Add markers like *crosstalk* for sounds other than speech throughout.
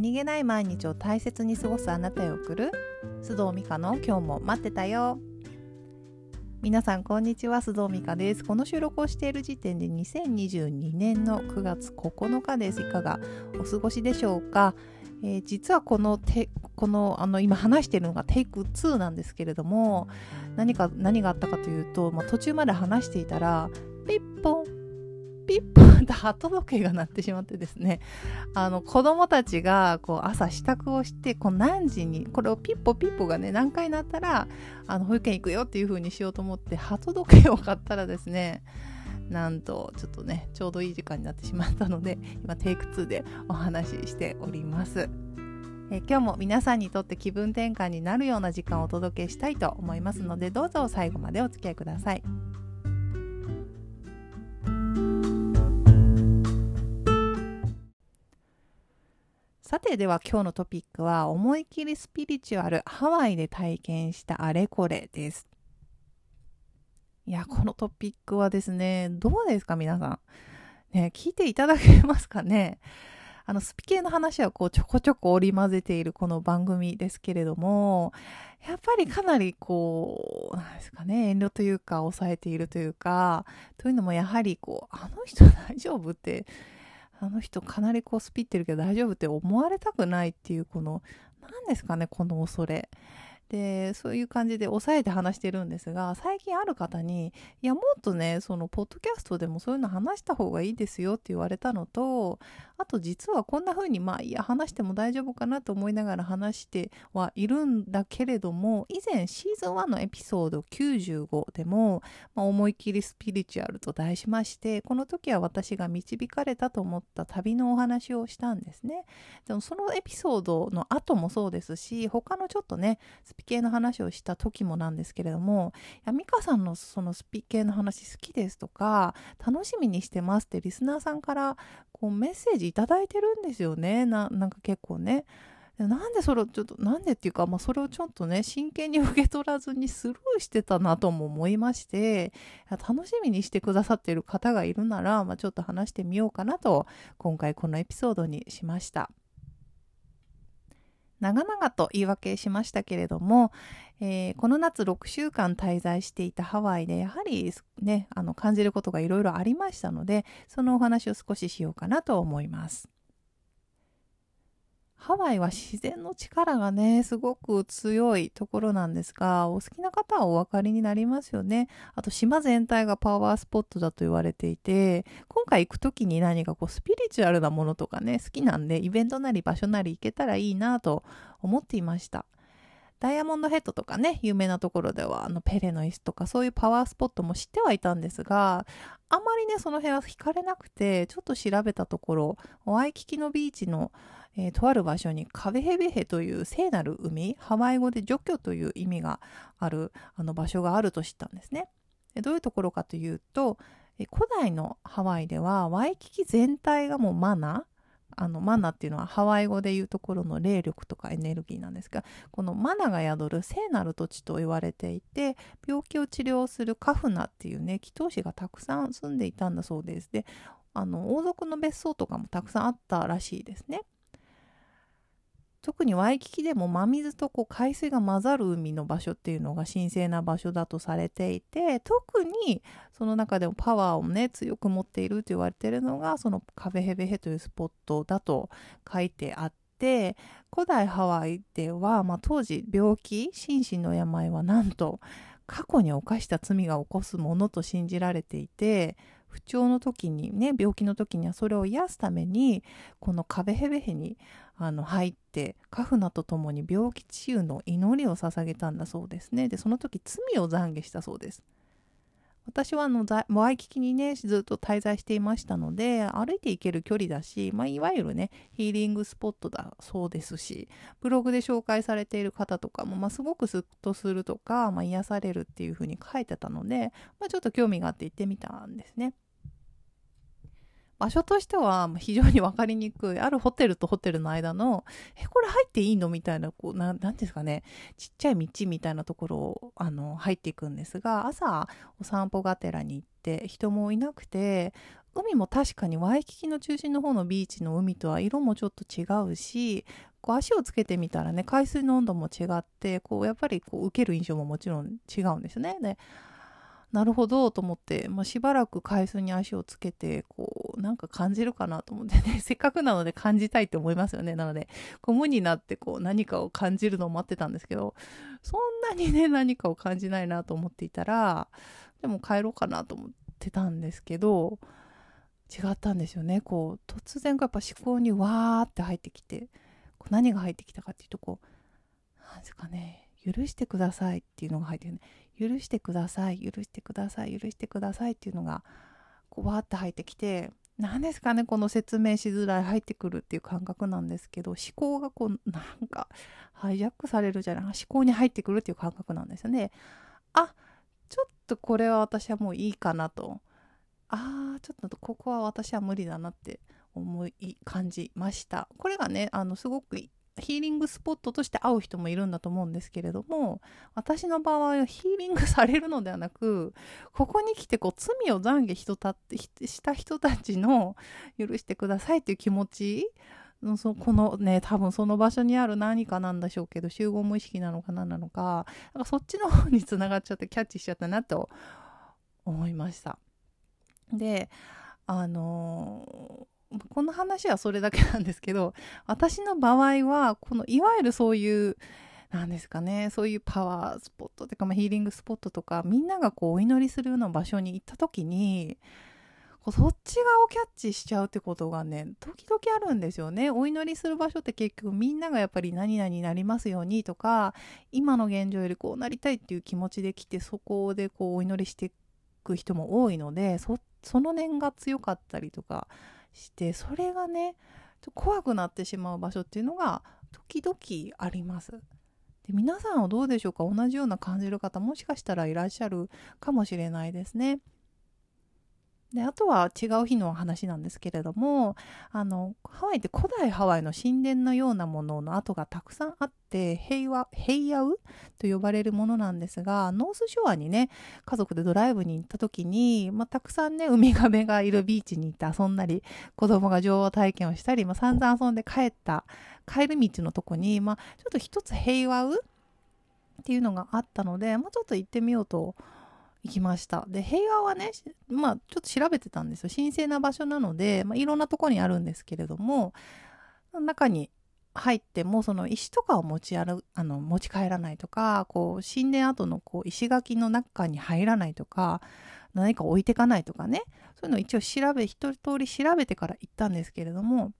何気ない毎日を大切に過ごすあなたへ送る。須藤美香の今日も待ってたよ。皆さんこんにちは。須藤美香です。この収録をしている時点で2022年の9月9日です。いかがお過ごしでしょうか、えー、実はこのてこのあの今話しているのがテイク2なんですけれども何か何があったかというと、まあ、途中まで話していたらピッポンピッポンと鳩時計が鳴ってしまってですねあの子供たちがこう朝支度をしてこう何時にこれをピッポピッポがね何回鳴ったらあの保育園行くよっていう風にしようと思って鳩時計を買ったらですねなんとちょっとねちょうどいい時間になってしまったので今テイク2でお話ししております。え今日も皆さんにとって気分転換になるような時間をお届けしたいと思いますのでどうぞ最後までお付き合いください。さてでは今日のトピックは思い切りスピリチュアルハワイで体験したあれこれです。いや、このトピックはですね、どうですか皆さん。ね、聞いていただけますかねあの、スピ系の話はこうちょこちょこ織り交ぜているこの番組ですけれども、やっぱりかなりこう、なんですかね、遠慮というか抑えているというか、というのもやはりこう、あの人大丈夫ってあの人かなりこうスピってるけど大丈夫って思われたくないっていうこの何ですかねこの恐れ。でそういう感じで抑えて話してるんですが最近ある方にいやもっとねそのポッドキャストでもそういうの話した方がいいですよって言われたのとあと実はこんな風にまあいや話しても大丈夫かなと思いながら話してはいるんだけれども以前シーズン1のエピソード95でも、まあ、思い切りスピリチュアルと題しましてこの時は私が導かれたと思った旅のお話をしたんですね。でもそのエピソードの後もそうですし他のちょっとねス系の話をした時もなんですけれども「いや美香さんのそのスピ系の話好きです」とか「楽しみにしてます」ってリスナーさんからこうメッセージ頂いてるんですよねなんか結構ね。なんでそれをちょっとなんでっていうか、まあ、それをちょっとね真剣に受け取らずにスルーしてたなとも思いまして楽しみにしてくださっている方がいるなら、まあ、ちょっと話してみようかなと今回このエピソードにしました。長々と言い訳しましたけれども、えー、この夏6週間滞在していたハワイでやはりねあの感じることがいろいろありましたのでそのお話を少ししようかなと思います。ハワイは自然の力がね、すごく強いところなんですが、お好きな方はお分かりになりますよね。あと島全体がパワースポットだと言われていて、今回行く時に何かこうスピリチュアルなものとかね、好きなんで、イベントなり場所なり行けたらいいなと思っていました。ダイヤモンドヘッドとかね、有名なところでは、あの、ペレの椅子とか、そういうパワースポットも知ってはいたんですが、あまりね、その辺は惹かれなくて、ちょっと調べたところ、ワイキキのビーチの、えー、とある場所にカベヘベヘという聖なる海、ハワイ語で除去という意味があるあの場所があると知ったんですね。どういうところかというと、古代のハワイではワイキキ全体がもうマナあのマナっていうのはハワイ語でいうところの霊力とかエネルギーなんですがこのマナが宿る聖なる土地と言われていて病気を治療するカフナっていうね祈祷師がたくさん住んでいたんだそうです。であの王族の別荘とかもたくさんあったらしいですね。特にワイキキでも真水とこう海水が混ざる海の場所っていうのが神聖な場所だとされていて特にその中でもパワーをね強く持っていると言われているのがそのカフェヘベヘというスポットだと書いてあって古代ハワイでは、まあ、当時病気心身の病はなんと過去に犯した罪が起こすものと信じられていて不調の時にね病気の時にはそれを癒すためにこのカベヘベヘにあの入ってカフナと共に病気治癒の祈りを捧げたんだそうですねでその時罪を懺悔したそうです私はあのワイキキにねずっと滞在していましたので歩いて行ける距離だし、まあ、いわゆるねヒーリングスポットだそうですしブログで紹介されている方とかも、まあ、すごくスッとするとか、まあ、癒されるっていう風に書いてたので、まあ、ちょっと興味があって行ってみたんですね。場所としては非常に分かりにくい。あるホテルとホテルの間の、え、これ入っていいのみたいな、こう、ななんですかね、ちっちゃい道みたいなところを、あの、入っていくんですが、朝、お散歩がてらに行って、人もいなくて、海も確かにワイキキの中心の方のビーチの海とは色もちょっと違うしこう足をつけてみたらね海水の温度も違ってこうやっぱりこう受ける印象ももちろん違うんですね。でなるほどと思って、まあ、しばらく海水に足をつけてこうなんか感じるかなと思ってね。*laughs* せっかくなので感じたいって思いますよね。なのでこう無になってこう何かを感じるのを待ってたんですけどそんなにね *laughs* 何かを感じないなと思っていたらでも帰ろうかなと思ってたんですけど違ったんですよね。こう突然やっぱ思考にわーって入ってきてこう何が入ってきたかっていうとこう何ですかね。許してくださいっていうのが入ってるね。許してください許してください許してくださいっていうのがこうわーって入ってきて何ですかねこの説明しづらい入ってくるっていう感覚なんですけど思考がこうなんかハイジャックされるじゃない思考に入ってくるっていう感覚なんですよね。あちょっとこれは私はもういいかなと。ああちょっとここは私は無理だなって思い感じました。これがねあのすごくヒーリングスポットとして会う人もいるんだと思うんですけれども私の場合はヒーリングされるのではなくここに来てこう罪を懺悔たした人たちの許してくださいっていう気持ちのそこのね多分その場所にある何かなんでしょうけど集合無意識なのか何なのかなんかそっちの方につながっちゃってキャッチしちゃったなと思いました。であのー、この話はそれだけなんですけど私の場合はこのいわゆるそういうなんですかねそういうパワースポットとか、まあ、ヒーリングスポットとかみんながこうお祈りするような場所に行った時にそっち側をキャッチしちゃうってことがね時々あるんですよね。お祈りする場所って結局みんながやっぱり何々になりますようにとか今の現状よりこうなりたいっていう気持ちで来てそこでこうお祈りしていく人も多いのでその念が強かったりとかしてそれがね怖くなってしまう場所っていうのが時々あります。で皆さんはどうでしょうか？同じような感じる方もしかしたらいらっしゃるかもしれないですね。であとは違う日の話なんですけれどもあのハワイって古代ハワイの神殿のようなものの跡がたくさんあって平和平野と呼ばれるものなんですがノースショアにね家族でドライブに行った時に、まあ、たくさんねウミガメがいるビーチに行って遊んだり子供が乗馬体験をしたり、まあ、散々遊んで帰った帰る道のとこに、まあ、ちょっと一つ平和っていうのがあったので、まあ、ちょっと行ってみようと思行きました。で、平和はね、まあ、ちょっと調べてたんですよ。神聖な場所なので、まあ、いろんなとこにあるんですけれども、中に入っても、その石とかを持ち歩あの持ち帰らないとか、こう、神殿跡のこう石垣の中に入らないとか、何か置いてかないとかね、そういうのを一応調べ、一通り調べてから行ったんですけれども、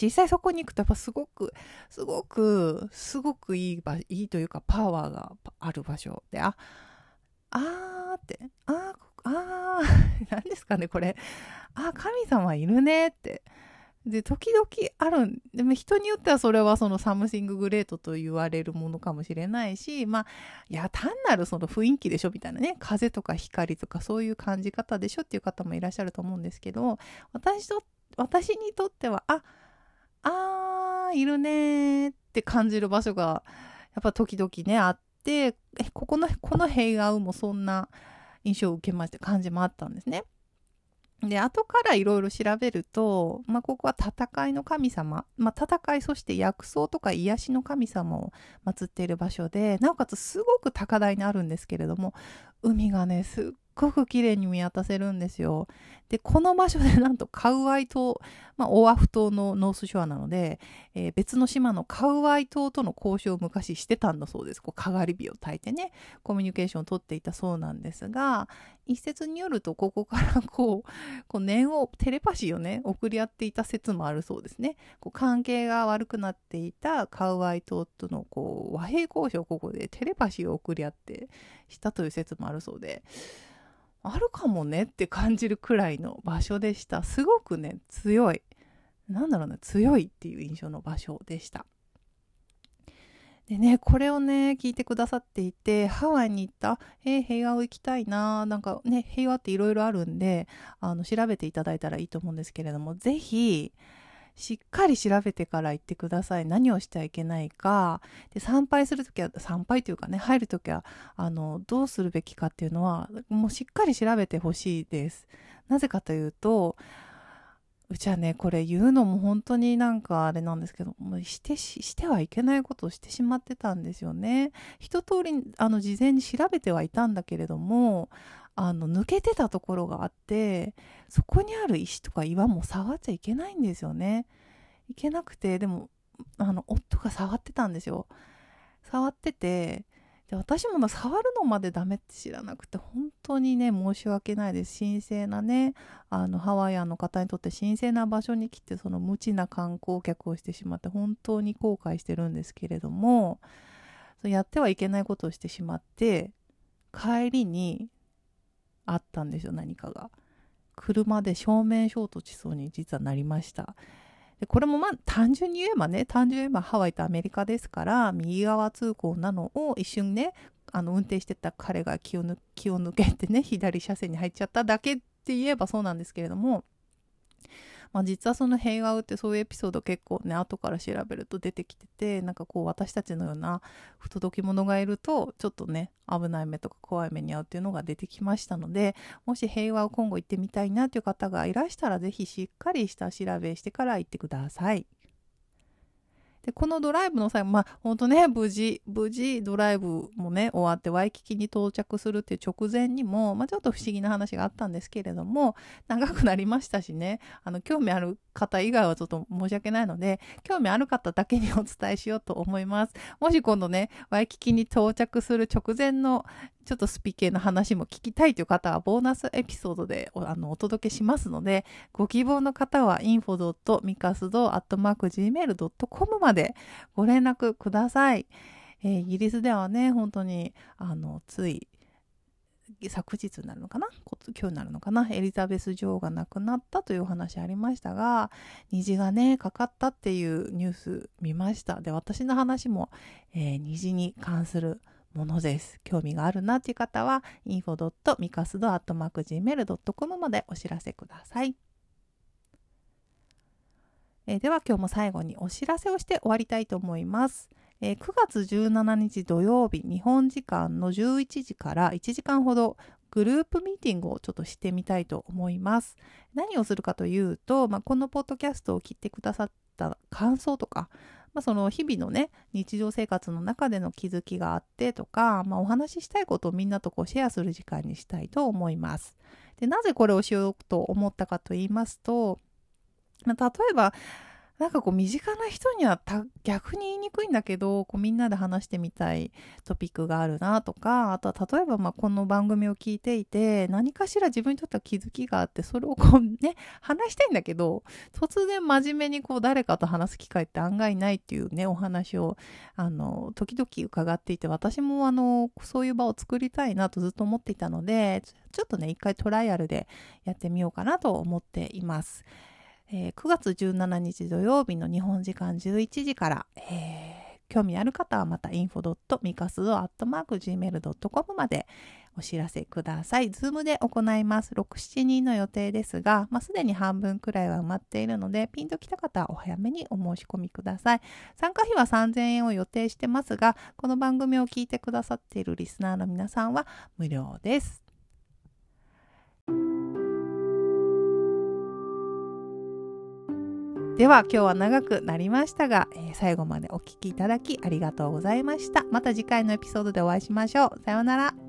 実際そこに行くとやっぱすごく、すごく、すごくいい場、いいというかパワーがある場所で、あ、あーって、あー、あー、*laughs* 何ですかね、これ。あ、神様いるねって。で、時々ある、でも人によってはそれはそのサムシンググレートと言われるものかもしれないし、まあ、いや、単なるその雰囲気でしょみたいなね、風とか光とかそういう感じ方でしょっていう方もいらっしゃると思うんですけど、私と、私にとっては、あ、あー、いるねって感じる場所が、やっぱ時々ね、あって、ここの、このヘイアウもそんな印象を受けまして感じもあったんですね。で、後からいろいろ調べると、まあ、ここは戦いの神様、まあ、戦い、そして薬草とか癒しの神様を祀っている場所で、なおかつすごく高台にあるんですけれども、海がね、すっごく綺麗に見渡せるんですよ。で、この場所でなんとカウアイ島、まあ、オアフ島のノースショアなので、えー、別の島のカウアイ島との交渉を昔してたんだそうです。こう、かがり火を焚いてね、コミュニケーションをとっていたそうなんですが、一説によると、ここからこう、こう念を、テレパシーをね、送り合っていた説もあるそうですね。こう関係が悪くなっていたカウアイ島とのこう和平交渉をここでテレパシーを送り合ってしたという説もあるそうで、あるかもねって感じるくらいの場所でした。すごくね、強い。なんだろうな、強いっていう印象の場所でした。でね、これをね、聞いてくださっていて、ハワイに行った、えー、平和を行きたいななんかね、平和っていろいろあるんで、あの、調べていただいたらいいと思うんですけれども、ぜひ、しっかり調べてから行ってください。何をしてはいけないか。で、参拝するときは、参拝というかね、入るときは、あの、どうするべきかっていうのは、もうしっかり調べてほしいです。なぜかというと、うちはね、これ言うのも本当になんかあれなんですけど、もうしてし、てはいけないことをしてしまってたんですよね。一通り、あの、事前に調べてはいたんだけれども、あの、抜けてたところがあって、そこにある石とか岩も触っちゃいけないんですよね。いけなくて、でも、あの、夫が触ってたんですよ。触ってて、で私も触るのまでダメって知らなくて本当にね申し訳ないです神聖なねあのハワイアンの方にとって神聖な場所に来てその無知な観光客をしてしまって本当に後悔してるんですけれどもやってはいけないことをしてしまって帰りにあったんですよ何かが。車で正面衝突しそうに実はなりました。でこれもまあ単純に言えばね単純に言えばハワイとアメリカですから右側通行なのを一瞬ねあの運転してた彼が気を気を抜けてね左車線に入っちゃっただけって言えばそうなんですけれどもまあ、実はその平和ってそういうエピソード結構ね後から調べると出てきててなんかこう私たちのような不届き者がいるとちょっとね危ない目とか怖い目に遭うっていうのが出てきましたのでもし平和を今後行ってみたいなという方がいらしたら是非しっかりした調べしてから行ってください。で、このドライブの際も、まあ、ほんとね、無事、無事ドライブもね、終わってワイキキに到着するっていう直前にも、まあ、ちょっと不思議な話があったんですけれども、長くなりましたしね、あの、興味ある方以外はちょっと申し訳ないので、興味ある方だけにお伝えしようと思います。もし今度ね、ワイキキに到着する直前のちょっとスピ系の話も聞きたいという方は、ボーナスエピソードであのお届けしますので、ご希望の方は info.micas.gmail.com までご連絡ください。えー、イギリスではね、本当に、あの、つい、昨日になるのかな？今日になるのかな？エリザベス女王が亡くなったというお話ありましたが、虹がね、かかったっていうニュース見ました。で、私の話も、えー、虹に関するものです。興味があるなっていう方は info.micasdo.gmail.com までお知らせください。えー、では今日も最後にお知らせをして終わりたいと思います。えー、9月17日土曜日、日本時間の11時から1時間ほどグループミーティングをちょっとしてみたいと思います。何をするかというと、まあ、このポッドキャストを聞いてくださった感想とか、まあ、その日々のね日常生活の中での気づきがあってとか、まあ、お話ししたいことをみんなとこうシェアする時間にしたいと思います。でなぜこれをしようと思ったかと言いますと、まあ、例えばなんかこう身近な人には逆に言いにくいんだけどこうみんなで話してみたいトピックがあるなとかあとは例えばまあこの番組を聞いていて何かしら自分にとっては気づきがあってそれをこうね話したいんだけど突然真面目にこう誰かと話す機会って案外ないっていうねお話をあの時々伺っていて私もあのそういう場を作りたいなとずっと思っていたのでちょっとね一回トライアルでやってみようかなと思っています。えー、9月17日土曜日の日本時間11時から、えー、興味ある方はまた info.micasdo.gmail.com までお知らせください。ズームで行います。6、7人の予定ですが、まあ、すでに半分くらいは埋まっているので、ピンときた方はお早めにお申し込みください。参加費は3000円を予定してますが、この番組を聞いてくださっているリスナーの皆さんは無料です。では今日は長くなりましたが、えー、最後までお聴きいただきありがとうございました。また次回のエピソードでお会いしましょう。さようなら。